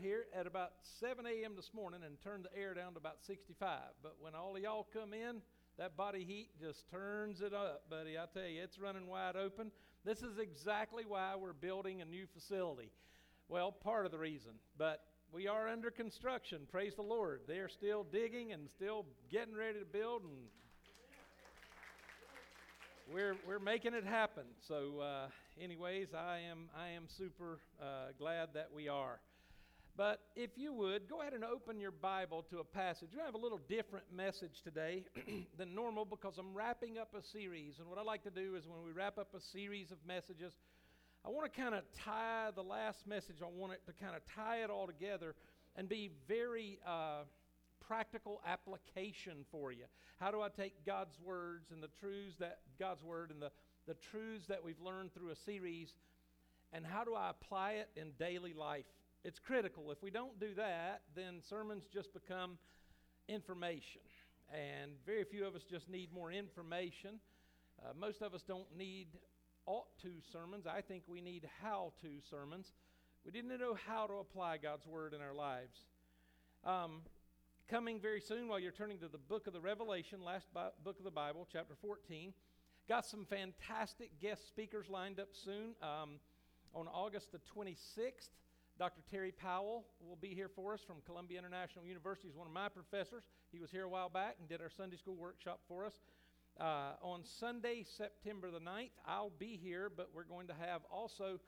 here at about 7 a.m. this morning and turned the air down to about 65. But when all of y'all come in, that body heat just turns it up, buddy. I tell you, it's running wide open. This is exactly why we're building a new facility. Well, part of the reason, but we are under construction. Praise the Lord. They're still digging and still getting ready to build, and we're we're making it happen. So, uh, anyways, I am I am super uh, glad that we are. But if you would, go ahead and open your Bible to a passage. We have a little different message today than normal because I'm wrapping up a series. And what I like to do is when we wrap up a series of messages, I want to kind of tie the last message, I want it to kind of tie it all together and be very uh, practical application for you. How do I take God's words and the truths that God's word and the, the truths that we've learned through a series, and how do I apply it in daily life? It's critical. If we don't do that, then sermons just become information. And very few of us just need more information. Uh, most of us don't need ought to sermons. I think we need how to sermons. We didn't know how to apply God's word in our lives. Um, coming very soon, while you're turning to the book of the Revelation, last bi- book of the Bible, chapter 14, got some fantastic guest speakers lined up soon. Um, on August the 26th, Dr. Terry Powell will be here for us from Columbia International University. He's one of my professors. He was here a while back and did our Sunday school workshop for us. Uh, on Sunday, September the 9th, I'll be here, but we're going to have also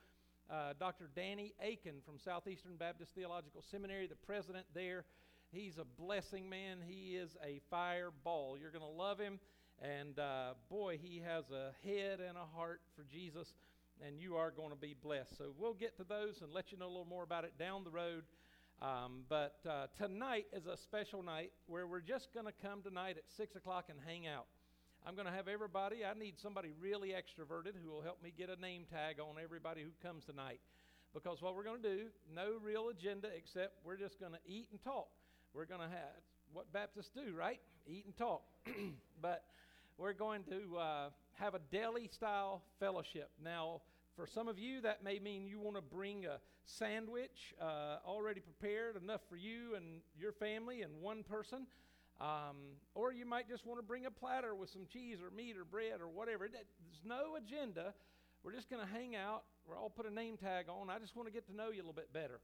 uh, Dr. Danny Akin from Southeastern Baptist Theological Seminary, the president there. He's a blessing, man. He is a fireball. You're going to love him. And uh, boy, he has a head and a heart for Jesus and you are going to be blessed. So we'll get to those and let you know a little more about it down the road. Um, but uh, tonight is a special night where we're just going to come tonight at 6 o'clock and hang out. I'm going to have everybody, I need somebody really extroverted who will help me get a name tag on everybody who comes tonight. Because what we're going to do, no real agenda except we're just going to eat and talk. We're going to have what Baptists do, right? Eat and talk. but we're going to uh, have a deli style fellowship. Now, for some of you, that may mean you want to bring a sandwich uh, already prepared, enough for you and your family and one person. Um, or you might just want to bring a platter with some cheese or meat or bread or whatever. There's no agenda. We're just going to hang out. We're all put a name tag on. I just want to get to know you a little bit better.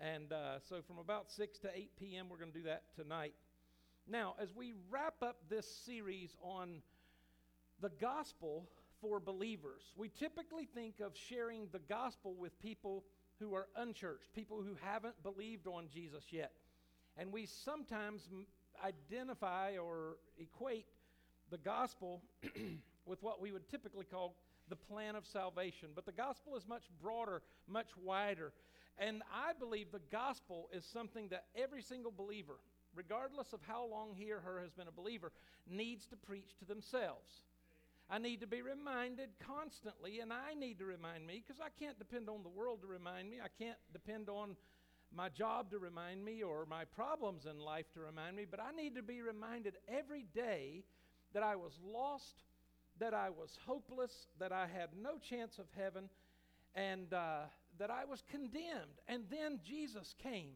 And uh, so from about 6 to 8 p.m., we're going to do that tonight. Now, as we wrap up this series on the gospel for believers. We typically think of sharing the gospel with people who are unchurched, people who haven't believed on Jesus yet. And we sometimes identify or equate the gospel with what we would typically call the plan of salvation. But the gospel is much broader, much wider. And I believe the gospel is something that every single believer, regardless of how long he or her has been a believer, needs to preach to themselves. I need to be reminded constantly, and I need to remind me because I can't depend on the world to remind me. I can't depend on my job to remind me or my problems in life to remind me, but I need to be reminded every day that I was lost, that I was hopeless, that I had no chance of heaven, and uh, that I was condemned. And then Jesus came,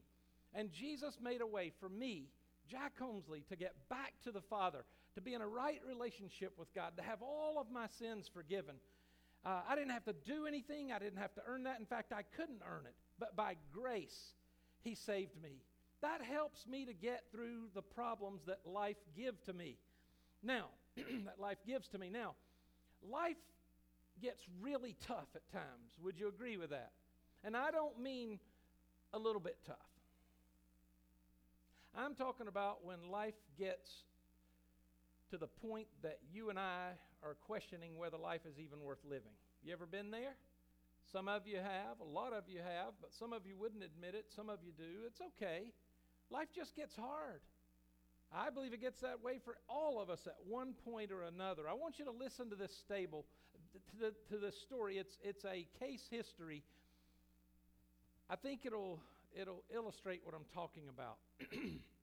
and Jesus made a way for me, Jack Homesley, to get back to the Father to be in a right relationship with God, to have all of my sins forgiven. Uh, I didn't have to do anything, I didn't have to earn that. In fact, I couldn't earn it. But by grace, He saved me. That helps me to get through the problems that life give to me. Now, that life gives to me. Now, life gets really tough at times. Would you agree with that? And I don't mean a little bit tough. I'm talking about when life gets to the point that you and I are questioning whether life is even worth living. You ever been there? Some of you have, a lot of you have, but some of you wouldn't admit it, some of you do. It's okay. Life just gets hard. I believe it gets that way for all of us at one point or another. I want you to listen to this stable, to, the, to this story. It's, it's a case history. I think it'll, it'll illustrate what I'm talking about.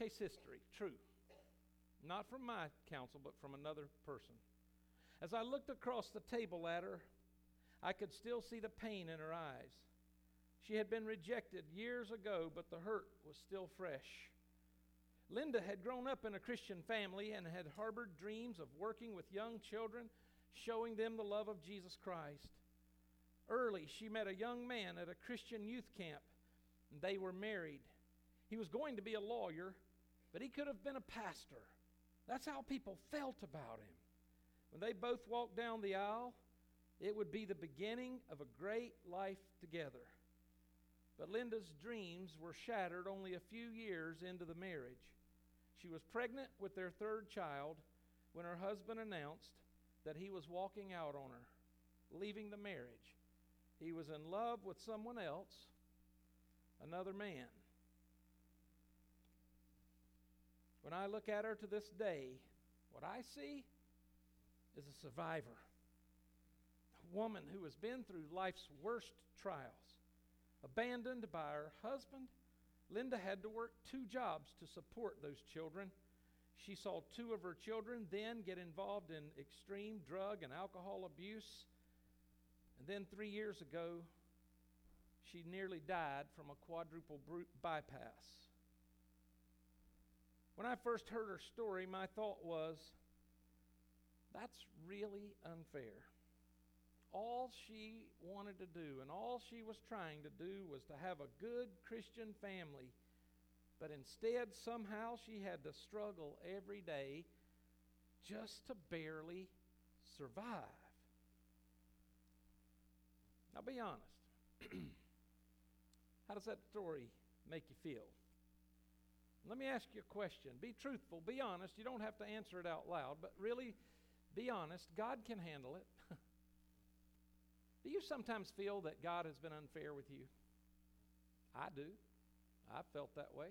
Case history, true. Not from my counsel, but from another person. As I looked across the table at her, I could still see the pain in her eyes. She had been rejected years ago, but the hurt was still fresh. Linda had grown up in a Christian family and had harbored dreams of working with young children, showing them the love of Jesus Christ. Early, she met a young man at a Christian youth camp, and they were married. He was going to be a lawyer, but he could have been a pastor. That's how people felt about him. When they both walked down the aisle, it would be the beginning of a great life together. But Linda's dreams were shattered only a few years into the marriage. She was pregnant with their third child when her husband announced that he was walking out on her, leaving the marriage. He was in love with someone else, another man. When I look at her to this day, what I see is a survivor, a woman who has been through life's worst trials. Abandoned by her husband, Linda had to work two jobs to support those children. She saw two of her children then get involved in extreme drug and alcohol abuse. And then three years ago, she nearly died from a quadruple bypass. When I first heard her story, my thought was, that's really unfair. All she wanted to do and all she was trying to do was to have a good Christian family. But instead, somehow, she had to struggle every day just to barely survive. Now, be honest. How does that story make you feel? Let me ask you a question. Be truthful, be honest. You don't have to answer it out loud, but really be honest. God can handle it. do you sometimes feel that God has been unfair with you? I do. I felt that way.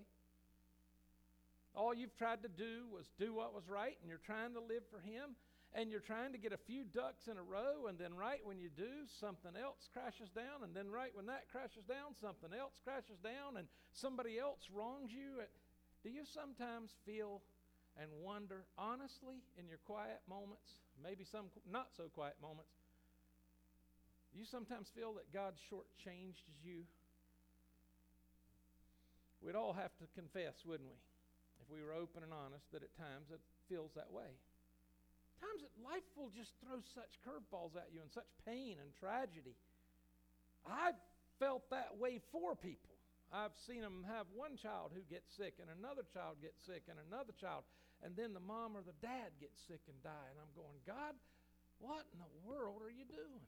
All you've tried to do was do what was right, and you're trying to live for Him, and you're trying to get a few ducks in a row, and then right when you do, something else crashes down, and then right when that crashes down, something else crashes down, and somebody else wrongs you. Do you sometimes feel and wonder, honestly, in your quiet moments, maybe some not so quiet moments, do you sometimes feel that God shortchanged you? We'd all have to confess, wouldn't we? If we were open and honest, that at times it feels that way. Times that life will just throw such curveballs at you and such pain and tragedy. I've felt that way for people. I've seen them have one child who gets sick and another child gets sick and another child, and then the mom or the dad gets sick and die. And I'm going, God, what in the world are you doing?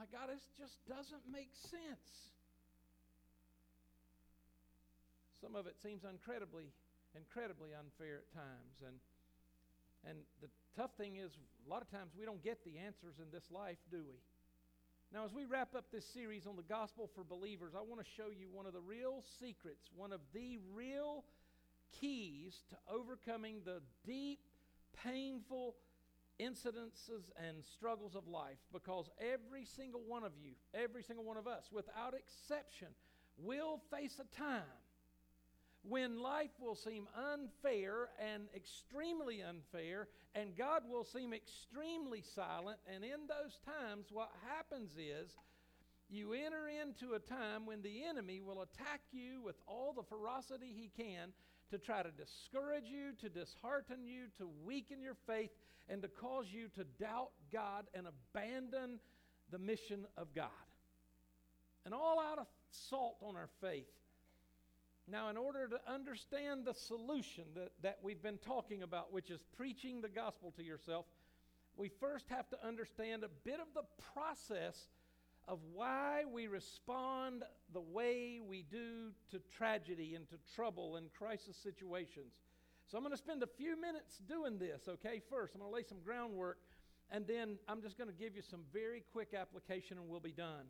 Like, God, this just doesn't make sense. Some of it seems incredibly, incredibly unfair at times. And and the tough thing is, a lot of times we don't get the answers in this life, do we? Now, as we wrap up this series on the gospel for believers, I want to show you one of the real secrets, one of the real keys to overcoming the deep, painful incidences and struggles of life because every single one of you, every single one of us, without exception, will face a time when life will seem unfair and extremely unfair, and God will seem extremely silent. And in those times, what happens is you enter into a time when the enemy will attack you with all the ferocity he can to try to discourage you, to dishearten you, to weaken your faith, and to cause you to doubt God and abandon the mission of God. And all out of assault on our faith now, in order to understand the solution that, that we've been talking about, which is preaching the gospel to yourself, we first have to understand a bit of the process of why we respond the way we do to tragedy and to trouble and crisis situations. So, I'm going to spend a few minutes doing this, okay? First, I'm going to lay some groundwork, and then I'm just going to give you some very quick application, and we'll be done.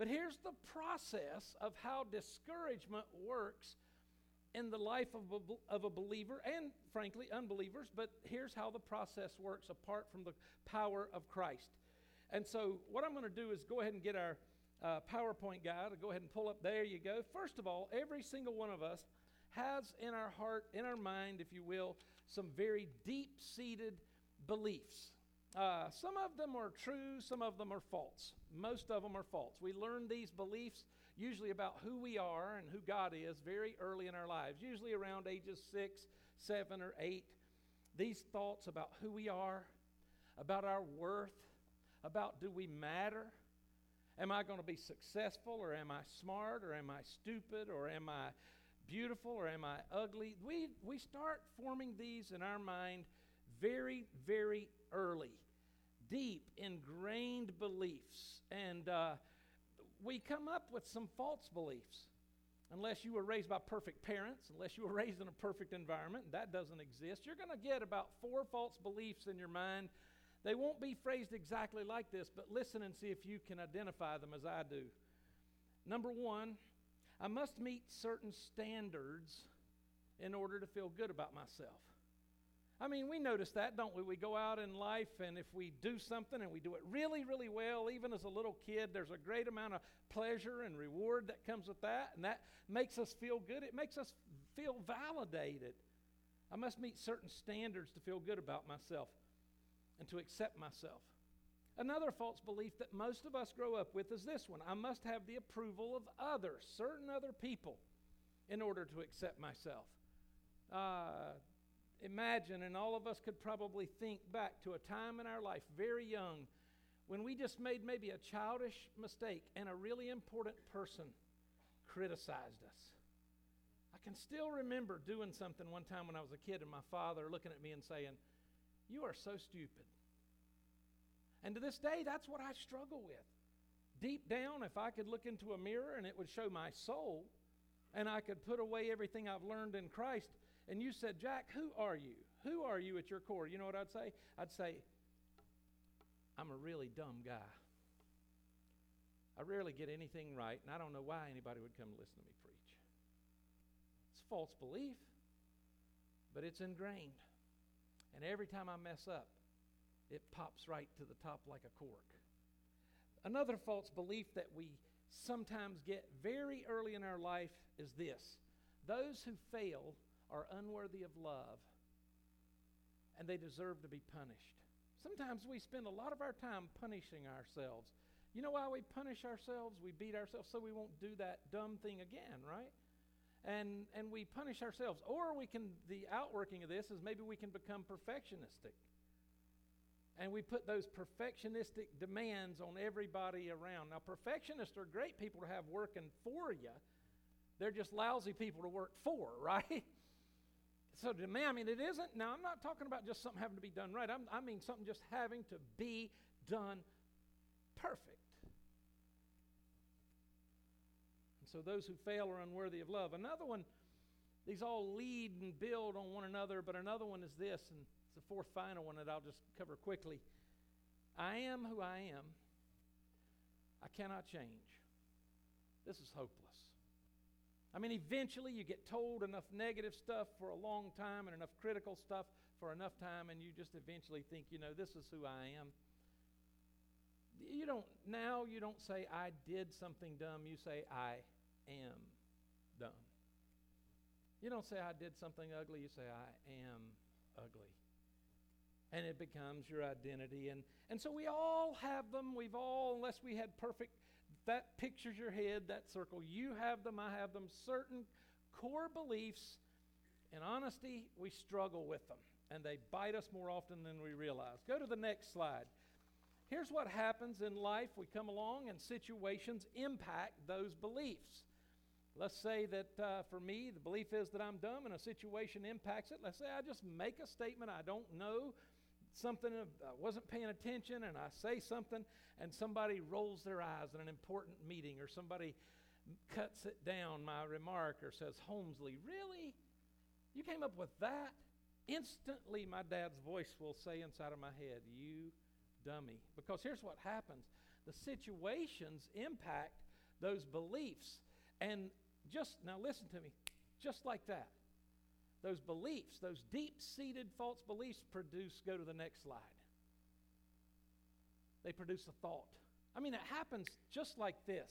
But here's the process of how discouragement works in the life of a, of a believer and, frankly, unbelievers. But here's how the process works apart from the power of Christ. And so, what I'm going to do is go ahead and get our uh, PowerPoint guide. Go ahead and pull up. There you go. First of all, every single one of us has in our heart, in our mind, if you will, some very deep seated beliefs. Uh, some of them are true, some of them are false. Most of them are false. We learn these beliefs usually about who we are and who God is very early in our lives, usually around ages six, seven, or eight. These thoughts about who we are, about our worth, about do we matter? Am I going to be successful or am I smart or am I stupid or am I beautiful or am I ugly? We, we start forming these in our mind very, very early, deep, ingrained beliefs. And uh, we come up with some false beliefs. Unless you were raised by perfect parents, unless you were raised in a perfect environment, that doesn't exist. You're going to get about four false beliefs in your mind. They won't be phrased exactly like this, but listen and see if you can identify them as I do. Number one, I must meet certain standards in order to feel good about myself. I mean, we notice that, don't we? We go out in life, and if we do something and we do it really, really well, even as a little kid, there's a great amount of pleasure and reward that comes with that, and that makes us feel good. It makes us feel validated. I must meet certain standards to feel good about myself and to accept myself. Another false belief that most of us grow up with is this one I must have the approval of others, certain other people, in order to accept myself. Uh, imagine, and all of us could probably think back to a time in our life, very young, when we just made maybe a childish mistake and a really important person criticized us. I can still remember doing something one time when I was a kid and my father looking at me and saying, You are so stupid. And to this day, that's what I struggle with. Deep down, if I could look into a mirror and it would show my soul, and I could put away everything I've learned in Christ, and you said, Jack, who are you? Who are you at your core? You know what I'd say? I'd say, I'm a really dumb guy. I rarely get anything right, and I don't know why anybody would come listen to me preach. It's false belief, but it's ingrained. And every time I mess up, it pops right to the top like a cork. Another false belief that we sometimes get very early in our life is this those who fail are unworthy of love and they deserve to be punished. Sometimes we spend a lot of our time punishing ourselves. You know why we punish ourselves? We beat ourselves so we won't do that dumb thing again, right? And and we punish ourselves. Or we can the outworking of this is maybe we can become perfectionistic. And we put those perfectionistic demands on everybody around. Now, perfectionists are great people to have working for you. They're just lousy people to work for, right? So to me, I mean, it isn't. Now, I'm not talking about just something having to be done right. I'm, i mean something just having to be done perfect. And so those who fail are unworthy of love. Another one, these all lead and build on one another, but another one is this, and it's the fourth final one that I'll just cover quickly. I am who I am. I cannot change. This is hopeless. I mean, eventually you get told enough negative stuff for a long time and enough critical stuff for enough time, and you just eventually think, you know, this is who I am. You don't, now you don't say, I did something dumb. You say, I am dumb. You don't say, I did something ugly. You say, I am ugly. And it becomes your identity. And, and so we all have them. We've all, unless we had perfect that pictures your head, that circle. You have them, I have them. Certain core beliefs, in honesty, we struggle with them, and they bite us more often than we realize. Go to the next slide. Here's what happens in life we come along, and situations impact those beliefs. Let's say that uh, for me, the belief is that I'm dumb and a situation impacts it. Let's say I just make a statement I don't know something, uh, I wasn't paying attention, and I say something, and somebody rolls their eyes in an important meeting, or somebody cuts it down, my remark, or says, Homesley, really? You came up with that? Instantly, my dad's voice will say inside of my head, You dummy. Because here's what happens the situations impact those beliefs. And just, now listen to me, just like that those beliefs, those deep seated false beliefs produce, go to the next slide. They produce a thought. I mean, it happens just like this.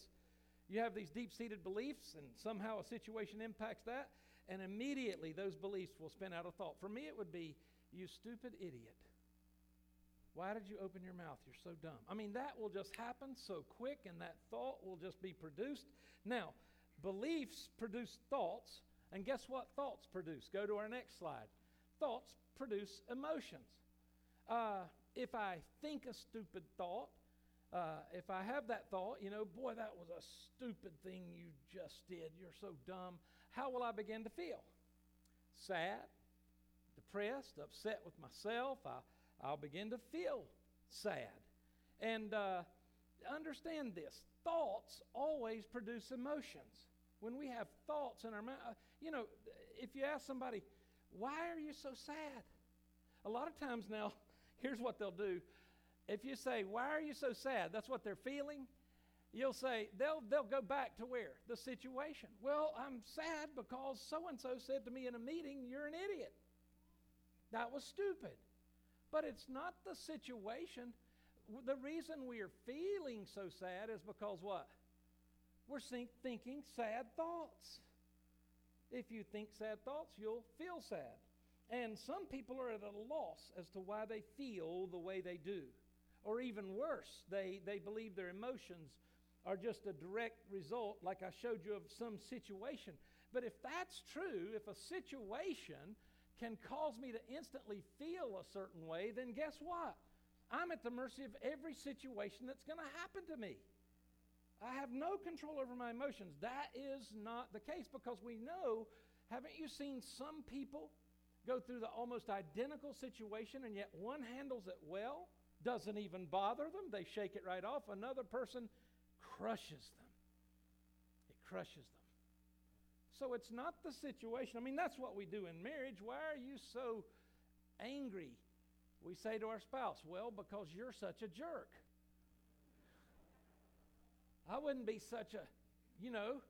You have these deep seated beliefs, and somehow a situation impacts that, and immediately those beliefs will spin out a thought. For me, it would be, you stupid idiot. Why did you open your mouth? You're so dumb. I mean, that will just happen so quick, and that thought will just be produced. Now, beliefs produce thoughts, and guess what thoughts produce? Go to our next slide. Thoughts produce emotions. Uh, if I think a stupid thought, uh, if I have that thought, you know, boy, that was a stupid thing you just did. You're so dumb. How will I begin to feel? Sad, depressed, upset with myself. I, I'll begin to feel sad. And uh, understand this thoughts always produce emotions. When we have thoughts in our mind, uh, you know, if you ask somebody, why are you so sad? A lot of times now, here's what they'll do. If you say, why are you so sad? That's what they're feeling. You'll say, they'll, they'll go back to where? The situation. Well, I'm sad because so and so said to me in a meeting, you're an idiot. That was stupid. But it's not the situation. The reason we are feeling so sad is because what? We're thinking sad thoughts. If you think sad thoughts, you'll feel sad. And some people are at a loss as to why they feel the way they do. Or even worse, they, they believe their emotions are just a direct result, like I showed you, of some situation. But if that's true, if a situation can cause me to instantly feel a certain way, then guess what? I'm at the mercy of every situation that's going to happen to me. I have no control over my emotions. That is not the case because we know, haven't you seen some people go through the almost identical situation and yet one handles it well, doesn't even bother them, they shake it right off. Another person crushes them. It crushes them. So it's not the situation. I mean, that's what we do in marriage. Why are you so angry? We say to our spouse, Well, because you're such a jerk. I wouldn't be such a, you know,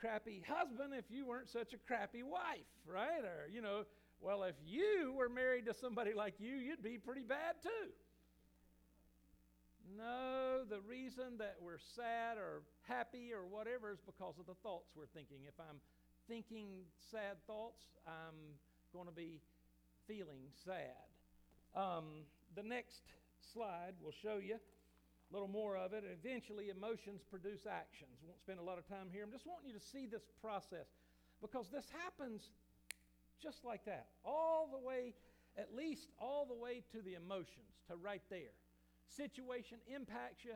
crappy husband if you weren't such a crappy wife, right? Or, you know, well, if you were married to somebody like you, you'd be pretty bad too. No, the reason that we're sad or happy or whatever is because of the thoughts we're thinking. If I'm thinking sad thoughts, I'm going to be feeling sad. Um, the next slide will show you little more of it. And eventually, emotions produce actions. Won't spend a lot of time here. I'm just wanting you to see this process because this happens just like that, all the way, at least all the way to the emotions, to right there. Situation impacts you,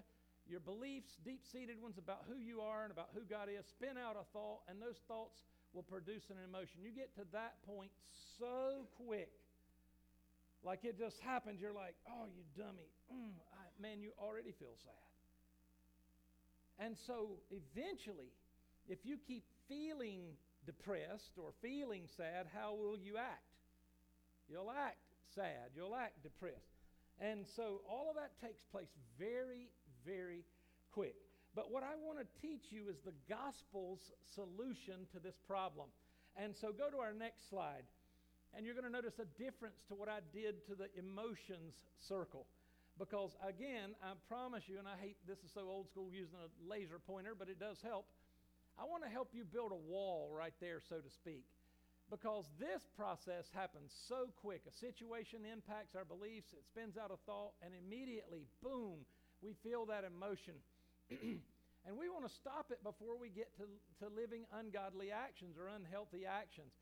your beliefs, deep seated ones about who you are and about who God is, spin out a thought, and those thoughts will produce an emotion. You get to that point so quick, like it just happens. You're like, oh, you dummy. Mm, man, you already feel sad. And so eventually, if you keep feeling depressed or feeling sad, how will you act? You'll act sad, you'll act depressed. And so all of that takes place very, very quick. But what I want to teach you is the gospel's solution to this problem. And so go to our next slide. And you're going to notice a difference to what I did to the emotions circle. Because again, I promise you, and I hate this is so old school using a laser pointer, but it does help. I want to help you build a wall right there, so to speak. Because this process happens so quick. A situation impacts our beliefs, it spins out a thought, and immediately, boom, we feel that emotion. and we want to stop it before we get to, to living ungodly actions or unhealthy actions.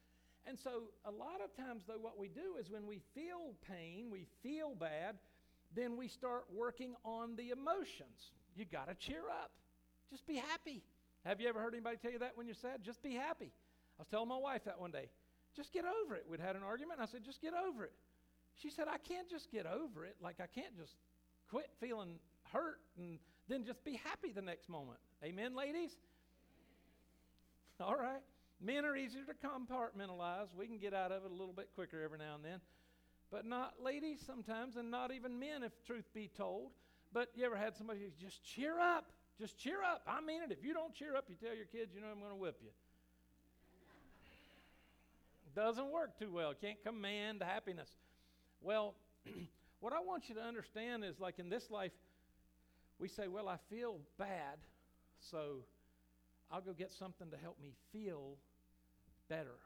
And so, a lot of times, though, what we do is when we feel pain, we feel bad, then we start working on the emotions. You got to cheer up. Just be happy. Have you ever heard anybody tell you that when you're sad? Just be happy. I was telling my wife that one day. Just get over it. We'd had an argument. I said, just get over it. She said, I can't just get over it. Like, I can't just quit feeling hurt and then just be happy the next moment. Amen, ladies? All right. Men are easier to compartmentalize. We can get out of it a little bit quicker every now and then. But not ladies sometimes, and not even men, if truth be told. But you ever had somebody just cheer up? Just cheer up. I mean it. If you don't cheer up, you tell your kids, you know, I'm going to whip you. Doesn't work too well. Can't command happiness. Well, what I want you to understand is like in this life, we say, Well, I feel bad, so I'll go get something to help me feel better.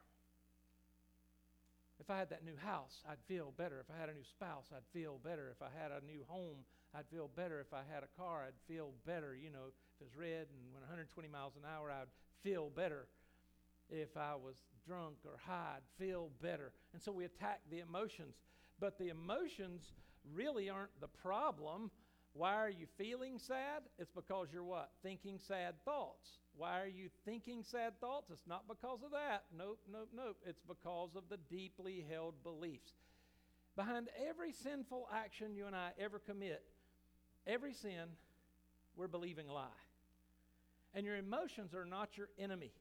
If I had that new house, I'd feel better. If I had a new spouse, I'd feel better. If I had a new home, I'd feel better. If I had a car, I'd feel better. You know, if it's red and went 120 miles an hour, I'd feel better. If I was drunk or high, I'd feel better. And so we attack the emotions. But the emotions really aren't the problem. Why are you feeling sad? It's because you're what? Thinking sad thoughts. Why are you thinking sad thoughts? It's not because of that. Nope, nope, nope. It's because of the deeply held beliefs. Behind every sinful action you and I ever commit, every sin, we're believing a lie. And your emotions are not your enemy.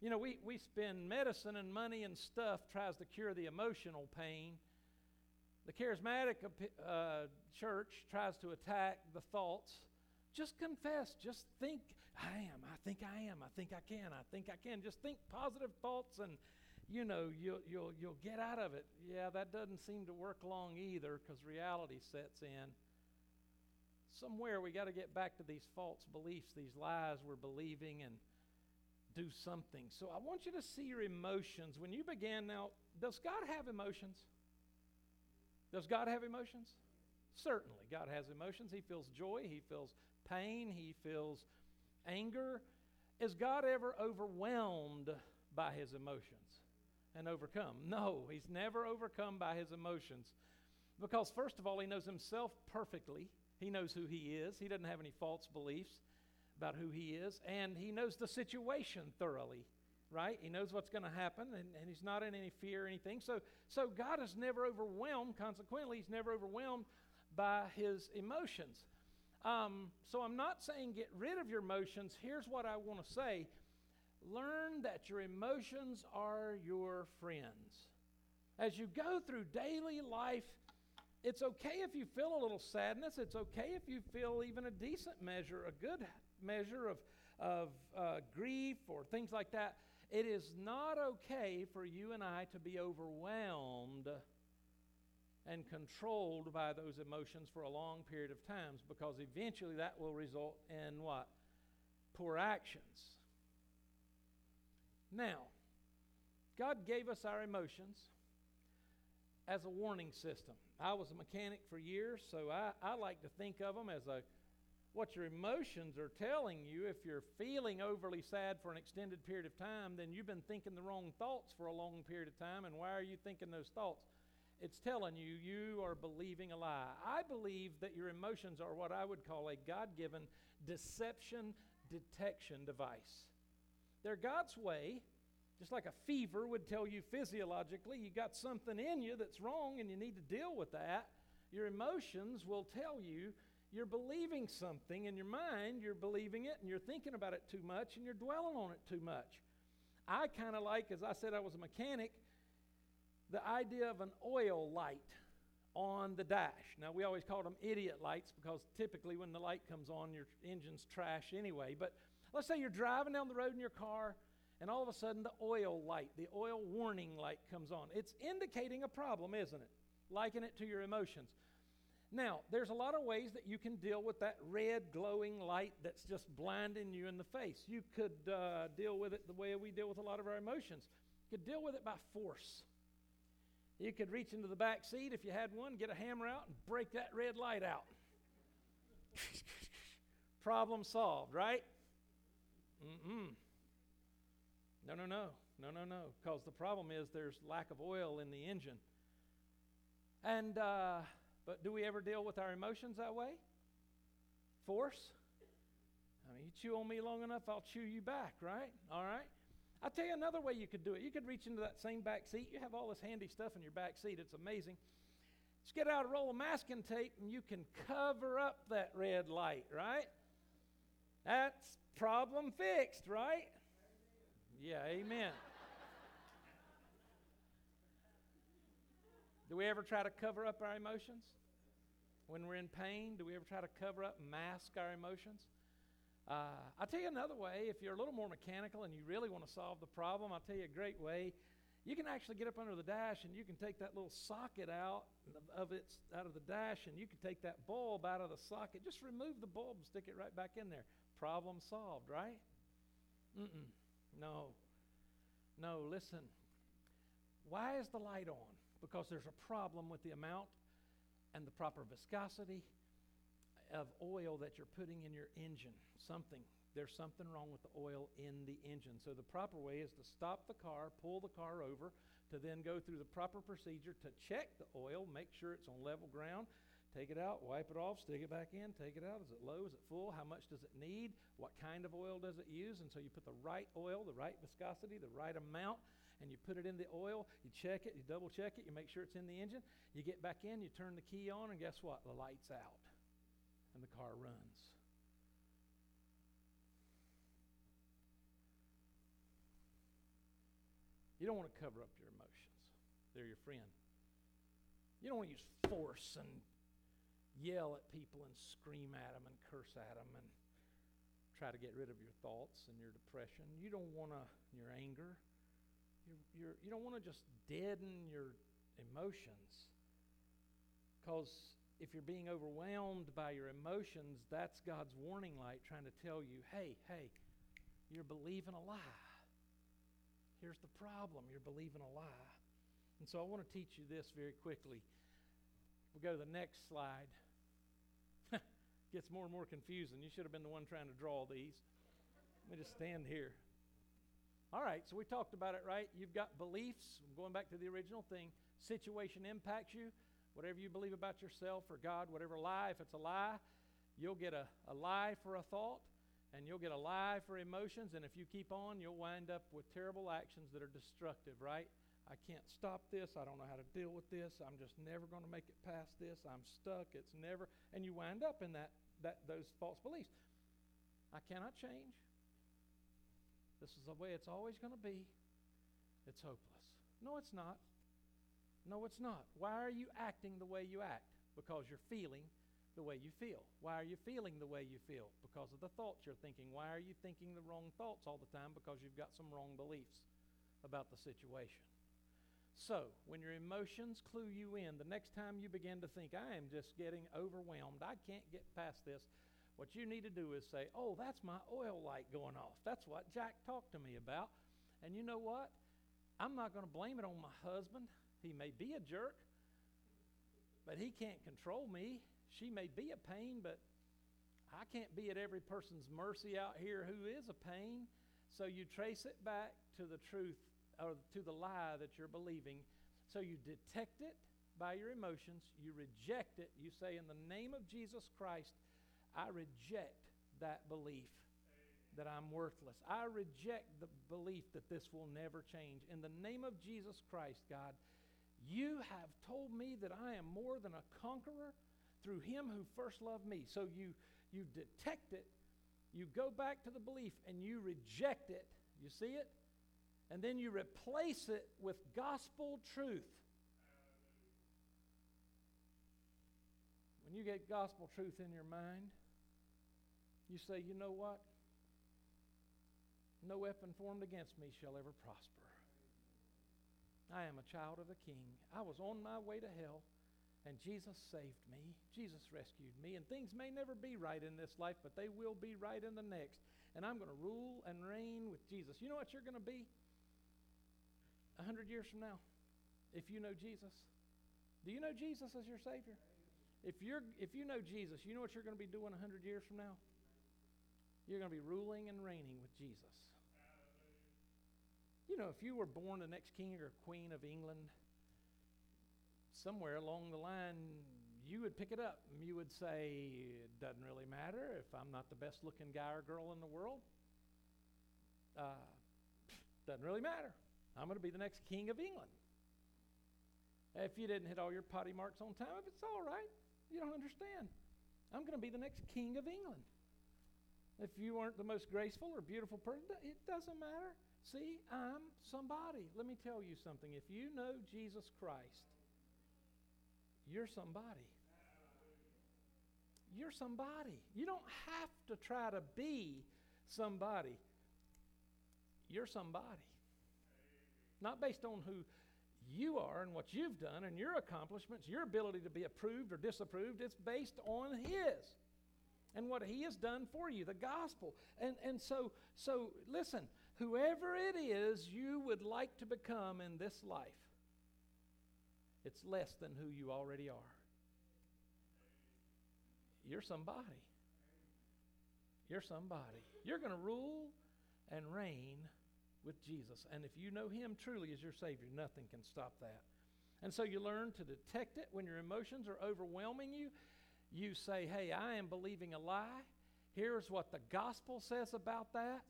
You know, we, we spend medicine and money and stuff tries to cure the emotional pain the charismatic uh, church tries to attack the thoughts. Just confess. Just think, I am. I think I am. I think I can. I think I can. Just think positive thoughts and you know you'll, you'll, you'll get out of it. Yeah, that doesn't seem to work long either because reality sets in. Somewhere we got to get back to these false beliefs, these lies we're believing, and do something. So I want you to see your emotions. When you begin now, does God have emotions? Does God have emotions? Certainly, God has emotions. He feels joy, He feels pain, He feels anger. Is God ever overwhelmed by His emotions and overcome? No, He's never overcome by His emotions. Because, first of all, He knows Himself perfectly. He knows who He is, He doesn't have any false beliefs about who He is, and He knows the situation thoroughly right? He knows what's going to happen, and, and he's not in any fear or anything. So, so God is never overwhelmed. Consequently, he's never overwhelmed by his emotions. Um, so I'm not saying get rid of your emotions. Here's what I want to say learn that your emotions are your friends. As you go through daily life, it's okay if you feel a little sadness. It's okay if you feel even a decent measure, a good measure of, of uh, grief or things like that. It is not okay for you and I to be overwhelmed and controlled by those emotions for a long period of times because eventually that will result in what? Poor actions. Now, God gave us our emotions as a warning system. I was a mechanic for years, so I, I like to think of them as a what your emotions are telling you, if you're feeling overly sad for an extended period of time, then you've been thinking the wrong thoughts for a long period of time. And why are you thinking those thoughts? It's telling you you are believing a lie. I believe that your emotions are what I would call a God given deception detection device. They're God's way, just like a fever would tell you physiologically you got something in you that's wrong and you need to deal with that. Your emotions will tell you you're believing something in your mind, you're believing it, and you're thinking about it too much, and you're dwelling on it too much. I kind of like, as I said, I was a mechanic, the idea of an oil light on the dash. Now, we always call them idiot lights because typically when the light comes on, your engine's trash anyway. But let's say you're driving down the road in your car, and all of a sudden the oil light, the oil warning light comes on. It's indicating a problem, isn't it? Liken it to your emotions. Now, there's a lot of ways that you can deal with that red glowing light that's just blinding you in the face. You could uh, deal with it the way we deal with a lot of our emotions. You could deal with it by force. You could reach into the back seat if you had one, get a hammer out, and break that red light out. Problem solved, right? Mm-mm. No, no, no. No, no, no. Because the problem is there's lack of oil in the engine. And uh, but do we ever deal with our emotions that way? Force? I mean, you chew on me long enough, I'll chew you back, right? All right? I'll tell you another way you could do it. You could reach into that same back seat. You have all this handy stuff in your back seat. It's amazing. Just get out a roll of masking tape and you can cover up that red light, right? That's problem fixed, right? Yeah, amen. Do we ever try to cover up our emotions? When we're in pain, do we ever try to cover up, mask our emotions? Uh, I'll tell you another way. If you're a little more mechanical and you really want to solve the problem, I'll tell you a great way. You can actually get up under the dash and you can take that little socket out of its out of the dash and you can take that bulb out of the socket. Just remove the bulb and stick it right back in there. Problem solved, right? Mm-mm. No. No, listen. Why is the light on? Because there's a problem with the amount and the proper viscosity of oil that you're putting in your engine. Something. There's something wrong with the oil in the engine. So the proper way is to stop the car, pull the car over, to then go through the proper procedure to check the oil, make sure it's on level ground, take it out, wipe it off, stick it back in, take it out. Is it low? Is it full? How much does it need? What kind of oil does it use? And so you put the right oil, the right viscosity, the right amount, and you put it in the oil, you check it, you double check it, you make sure it's in the engine, you get back in, you turn the key on, and guess what? The light's out and the car runs. You don't want to cover up your emotions, they're your friend. You don't want to use force and yell at people and scream at them and curse at them and try to get rid of your thoughts and your depression. You don't want to, your anger. You're, you're, you do not want to just deaden your emotions because if you're being overwhelmed by your emotions, that's God's warning light trying to tell you, hey, hey, you're believing a lie. Here's the problem you're believing a lie. And so I want to teach you this very quickly. We'll go to the next slide. Gets more and more confusing. You should have been the one trying to draw these. Let me just stand here. All right, so we talked about it, right? You've got beliefs. going back to the original thing. Situation impacts you. Whatever you believe about yourself or God, whatever lie, if it's a lie, you'll get a, a lie for a thought and you'll get a lie for emotions. And if you keep on, you'll wind up with terrible actions that are destructive, right? I can't stop this. I don't know how to deal with this. I'm just never going to make it past this. I'm stuck. It's never. And you wind up in that, that those false beliefs. I cannot change. This is the way it's always going to be. It's hopeless. No, it's not. No, it's not. Why are you acting the way you act? Because you're feeling the way you feel. Why are you feeling the way you feel? Because of the thoughts you're thinking. Why are you thinking the wrong thoughts all the time? Because you've got some wrong beliefs about the situation. So, when your emotions clue you in, the next time you begin to think, I am just getting overwhelmed, I can't get past this, what you need to do is say, Oh, that's my oil light going off. That's what Jack talked to me about. And you know what? I'm not going to blame it on my husband. He may be a jerk, but he can't control me. She may be a pain, but I can't be at every person's mercy out here who is a pain. So you trace it back to the truth or to the lie that you're believing. So you detect it by your emotions, you reject it. You say, In the name of Jesus Christ, I reject that belief that I'm worthless. I reject the belief that this will never change. In the name of Jesus Christ, God, you have told me that I am more than a conqueror through him who first loved me. So you, you detect it, you go back to the belief, and you reject it. You see it? And then you replace it with gospel truth. When you get gospel truth in your mind, you say, you know what? No weapon formed against me shall ever prosper. I am a child of the King. I was on my way to hell, and Jesus saved me. Jesus rescued me. And things may never be right in this life, but they will be right in the next. And I'm going to rule and reign with Jesus. You know what you're going to be? A hundred years from now, if you know Jesus. Do you know Jesus as your Savior? If, you're, if you know Jesus, you know what you're going to be doing a hundred years from now? You're going to be ruling and reigning with Jesus. You know, if you were born the next king or queen of England, somewhere along the line, you would pick it up. and You would say, It doesn't really matter if I'm not the best looking guy or girl in the world. Uh, doesn't really matter. I'm going to be the next king of England. If you didn't hit all your potty marks on time, if it's all right, you don't understand. I'm going to be the next king of England. If you weren't the most graceful or beautiful person, it doesn't matter. See, I'm somebody. Let me tell you something. If you know Jesus Christ, you're somebody. You're somebody. You don't have to try to be somebody. You're somebody. Not based on who you are and what you've done and your accomplishments, your ability to be approved or disapproved. It's based on His and what He has done for you, the gospel. And, and so, so, listen, whoever it is you would like to become in this life, it's less than who you already are. You're somebody. You're somebody. You're going to rule and reign with Jesus. And if you know Him truly as your Savior, nothing can stop that. And so you learn to detect it when your emotions are overwhelming you. You say, Hey, I am believing a lie. Here's what the gospel says about that.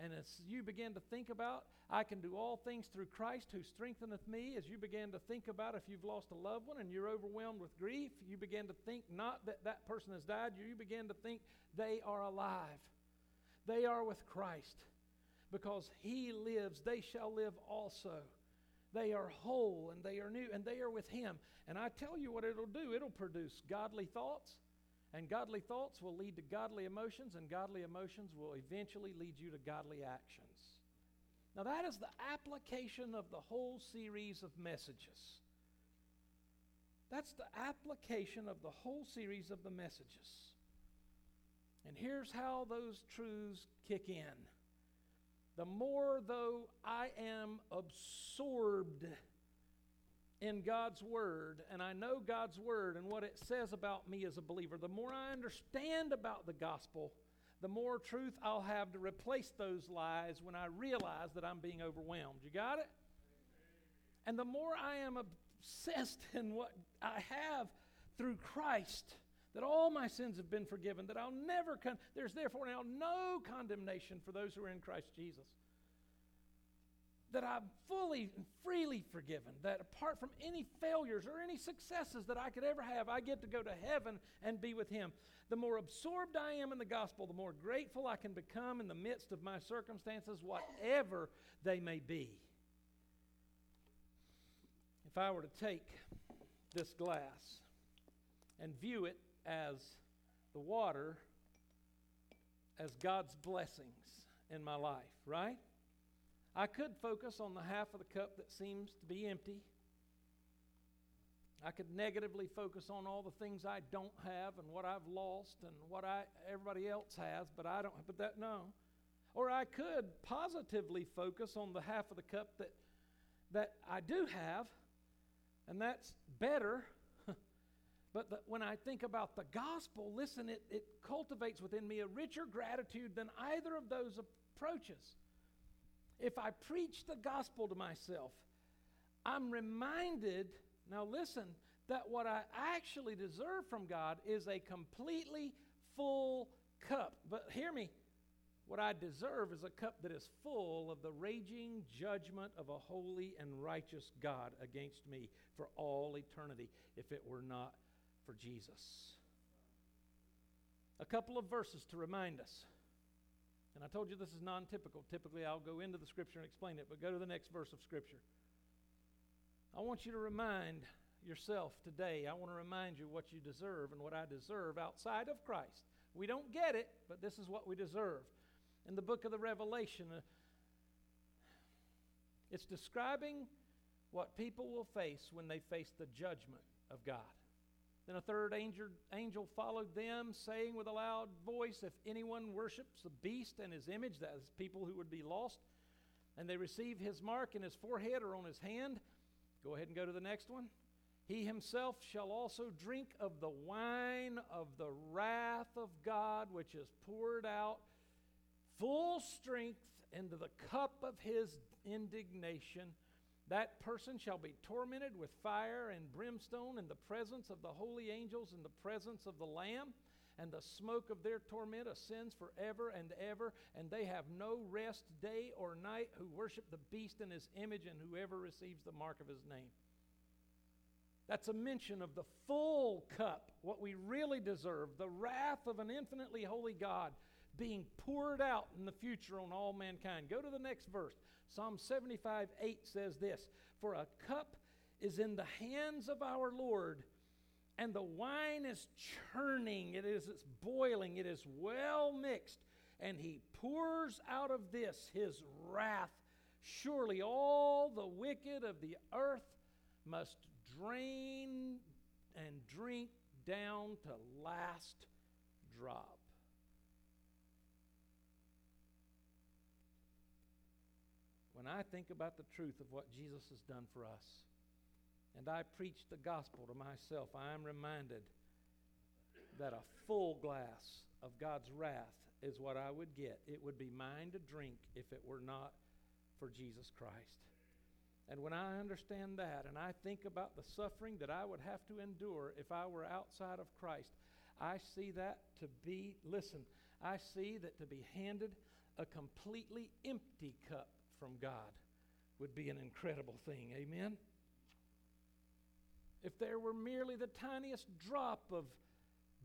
And as you begin to think about, I can do all things through Christ who strengtheneth me, as you begin to think about if you've lost a loved one and you're overwhelmed with grief, you begin to think not that that person has died, you begin to think they are alive. They are with Christ. Because he lives, they shall live also. They are whole and they are new and they are with him. And I tell you what it'll do it'll produce godly thoughts and godly thoughts will lead to godly emotions, and godly emotions will eventually lead you to godly actions. Now, that is the application of the whole series of messages. That's the application of the whole series of the messages. And here's how those truths kick in. The more, though, I am absorbed in God's Word and I know God's Word and what it says about me as a believer, the more I understand about the gospel, the more truth I'll have to replace those lies when I realize that I'm being overwhelmed. You got it? And the more I am obsessed in what I have through Christ, that all my sins have been forgiven, that I'll never come, there's therefore now no condemnation for those who are in Christ Jesus that I'm fully and freely forgiven, that apart from any failures or any successes that I could ever have, I get to go to heaven and be with Him. The more absorbed I am in the gospel, the more grateful I can become in the midst of my circumstances, whatever they may be. If I were to take this glass and view it as the water, as God's blessings in my life, right? I could focus on the half of the cup that seems to be empty. I could negatively focus on all the things I don't have and what I've lost and what I everybody else has, but I don't but that no. Or I could positively focus on the half of the cup that that I do have, and that's better. But the, when I think about the gospel, listen, it, it cultivates within me a richer gratitude than either of those approaches. If I preach the gospel to myself, I'm reminded, now listen, that what I actually deserve from God is a completely full cup. But hear me, what I deserve is a cup that is full of the raging judgment of a holy and righteous God against me for all eternity if it were not for Jesus. A couple of verses to remind us. And I told you this is non typical. Typically, I'll go into the scripture and explain it, but go to the next verse of scripture. I want you to remind yourself today, I want to remind you what you deserve and what I deserve outside of Christ. We don't get it, but this is what we deserve. In the book of the Revelation, uh, it's describing what people will face when they face the judgment of God. Then a third angel, angel followed them, saying with a loud voice, If anyone worships the beast and his image, that is people who would be lost, and they receive his mark in his forehead or on his hand, go ahead and go to the next one. He himself shall also drink of the wine of the wrath of God, which is poured out full strength into the cup of his indignation that person shall be tormented with fire and brimstone in the presence of the holy angels in the presence of the Lamb, and the smoke of their torment ascends forever and ever, and they have no rest day or night who worship the beast in his image and whoever receives the mark of his name. That's a mention of the full cup, what we really deserve, the wrath of an infinitely holy God being poured out in the future on all mankind. Go to the next verse. Psalm 75 8 says this For a cup is in the hands of our Lord, and the wine is churning, it is it's boiling, it is well mixed, and he pours out of this his wrath. Surely all the wicked of the earth must drain and drink down to last drop. When I think about the truth of what Jesus has done for us, and I preach the gospel to myself, I am reminded that a full glass of God's wrath is what I would get. It would be mine to drink if it were not for Jesus Christ. And when I understand that and I think about the suffering that I would have to endure if I were outside of Christ, I see that to be, listen, I see that to be handed a completely empty cup from God would be an incredible thing. Amen? If there were merely the tiniest drop of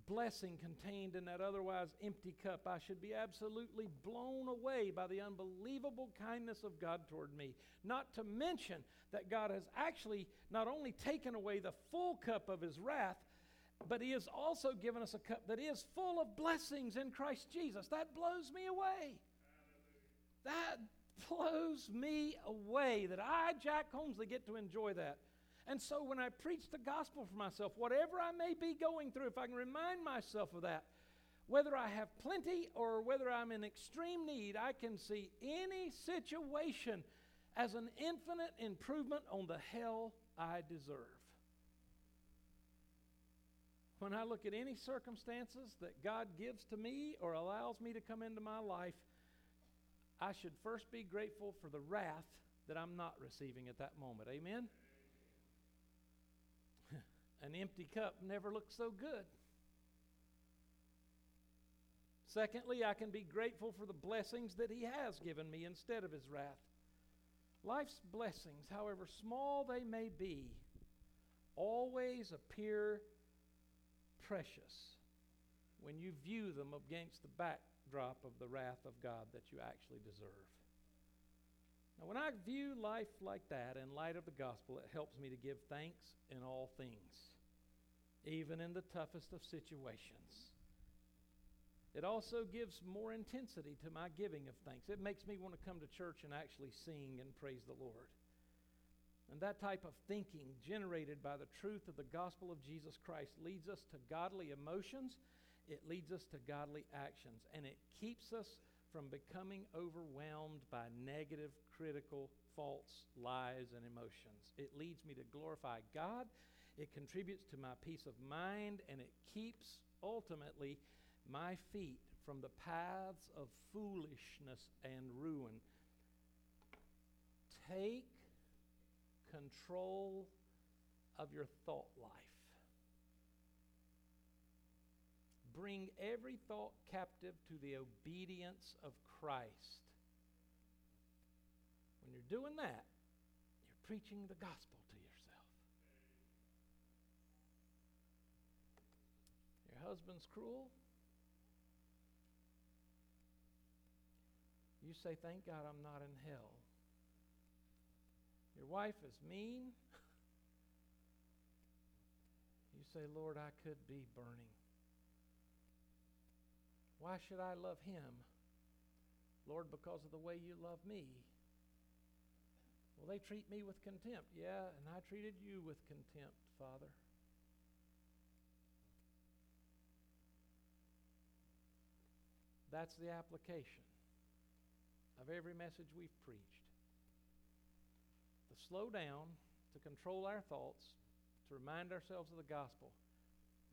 blessing contained in that otherwise empty cup, I should be absolutely blown away by the unbelievable kindness of God toward me. Not to mention that God has actually not only taken away the full cup of his wrath, but he has also given us a cup that is full of blessings in Christ Jesus. That blows me away. That blows me away that I, Jack Homesley, get to enjoy that. And so when I preach the gospel for myself, whatever I may be going through, if I can remind myself of that, whether I have plenty or whether I'm in extreme need, I can see any situation as an infinite improvement on the hell I deserve. When I look at any circumstances that God gives to me or allows me to come into my life, I should first be grateful for the wrath that I'm not receiving at that moment. Amen? An empty cup never looks so good. Secondly, I can be grateful for the blessings that He has given me instead of His wrath. Life's blessings, however small they may be, always appear precious when you view them against the backdrop of the wrath of God that you actually deserve. Now, when I view life like that in light of the gospel, it helps me to give thanks in all things, even in the toughest of situations. It also gives more intensity to my giving of thanks. It makes me want to come to church and actually sing and praise the Lord. And that type of thinking, generated by the truth of the gospel of Jesus Christ, leads us to godly emotions, it leads us to godly actions, and it keeps us from becoming overwhelmed by negative, critical, false lies and emotions. It leads me to glorify God. It contributes to my peace of mind, and it keeps ultimately my feet from the paths of foolishness and ruin. Take control of your thought life. Bring every thought captive to the obedience of Christ. When you're doing that, you're preaching the gospel to yourself. Your husband's cruel. You say, Thank God I'm not in hell. Your wife is mean. You say, Lord, I could be burning. Why should I love him? Lord, because of the way you love me. Well, they treat me with contempt. Yeah, and I treated you with contempt, Father. That's the application of every message we've preached The slow down, to control our thoughts, to remind ourselves of the gospel,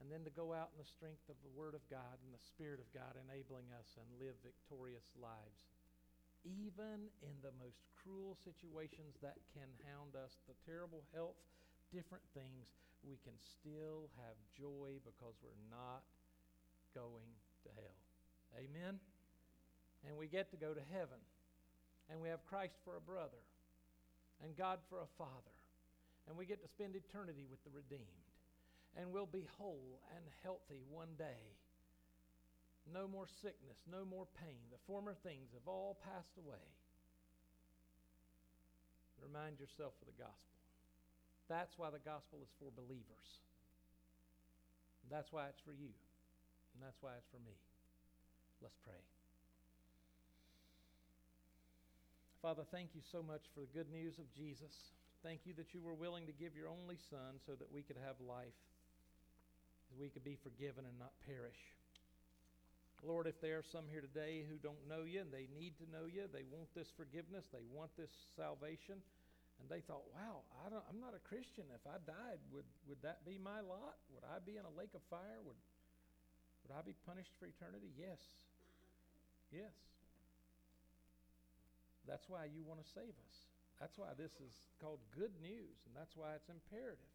and then to go out in the strength of the Word of God and the Spirit of God enabling us and live victorious lives. Even in the most cruel situations that can hound us, the terrible health, different things, we can still have joy because we're not going to hell. Amen? And we get to go to heaven. And we have Christ for a brother and God for a father. And we get to spend eternity with the redeemed. And we'll be whole and healthy one day. No more sickness, no more pain. The former things have all passed away. Remind yourself of the gospel. That's why the gospel is for believers. That's why it's for you. And that's why it's for me. Let's pray. Father, thank you so much for the good news of Jesus. Thank you that you were willing to give your only Son so that we could have life, that we could be forgiven and not perish. Lord, if there are some here today who don't know you and they need to know you, they want this forgiveness, they want this salvation, And they thought, wow, I don't, I'm not a Christian. If I died, would, would that be my lot? Would I be in a lake of fire? Would, would I be punished for eternity? Yes. Yes. That's why you want to save us. That's why this is called good news, and that's why it's imperative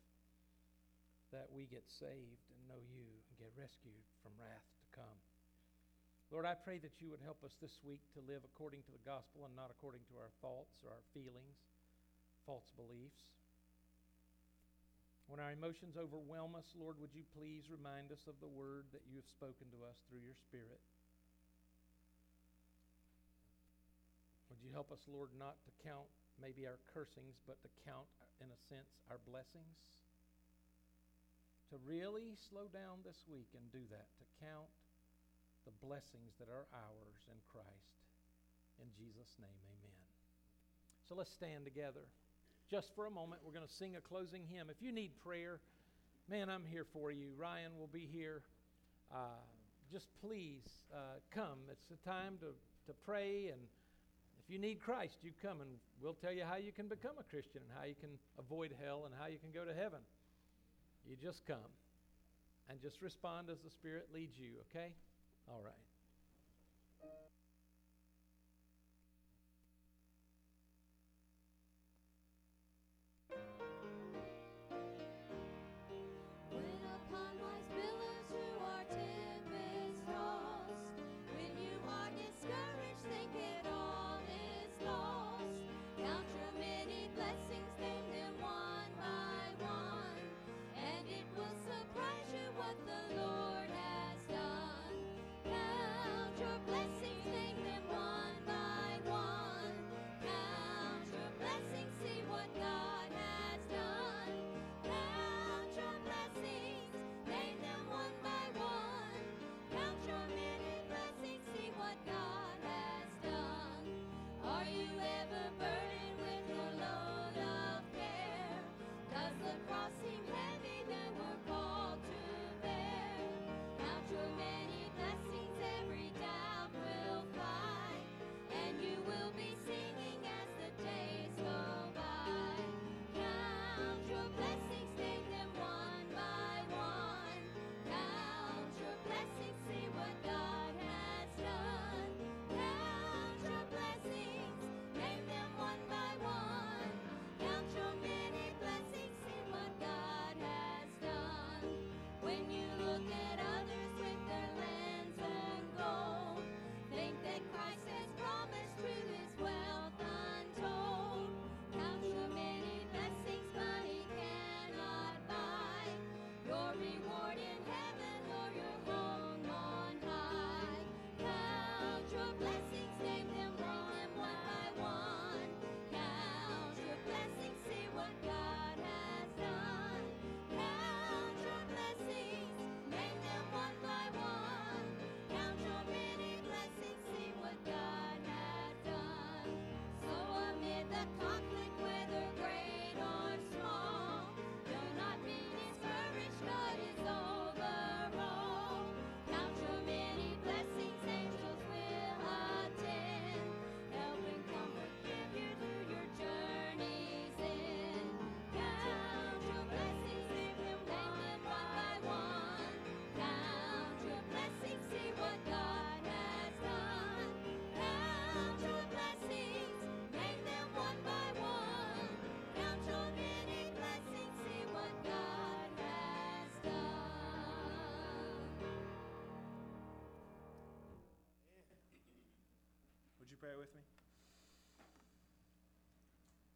that we get saved and know you and get rescued from wrath to come. Lord, I pray that you would help us this week to live according to the gospel and not according to our thoughts or our feelings, false beliefs. When our emotions overwhelm us, Lord, would you please remind us of the word that you have spoken to us through your Spirit? Would you help us, Lord, not to count maybe our cursings, but to count, in a sense, our blessings? To really slow down this week and do that, to count the blessings that are ours in Christ. In Jesus' name, amen. So let's stand together. Just for a moment, we're going to sing a closing hymn. If you need prayer, man, I'm here for you. Ryan will be here. Uh, just please uh, come. It's a time to, to pray. And if you need Christ, you come and we'll tell you how you can become a Christian and how you can avoid hell and how you can go to heaven. You just come and just respond as the Spirit leads you, okay? All right.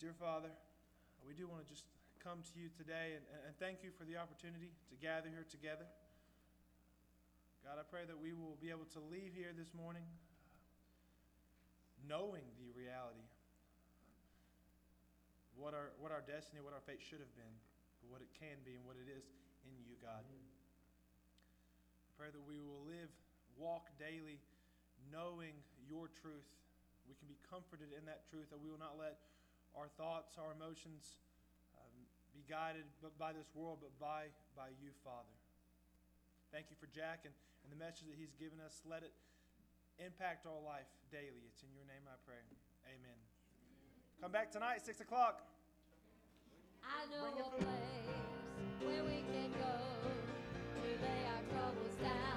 Dear Father, we do want to just come to you today and, and thank you for the opportunity to gather here together. God, I pray that we will be able to leave here this morning knowing the reality, what our, what our destiny, what our fate should have been, what it can be, and what it is in you, God. I pray that we will live, walk daily, knowing your truth we can be comforted in that truth that we will not let our thoughts, our emotions um, be guided by this world, but by, by you, Father. Thank you for Jack and, and the message that he's given us. Let it impact our life daily. It's in your name I pray. Amen. Come back tonight, 6 o'clock. I know a place where we can go to lay our troubles down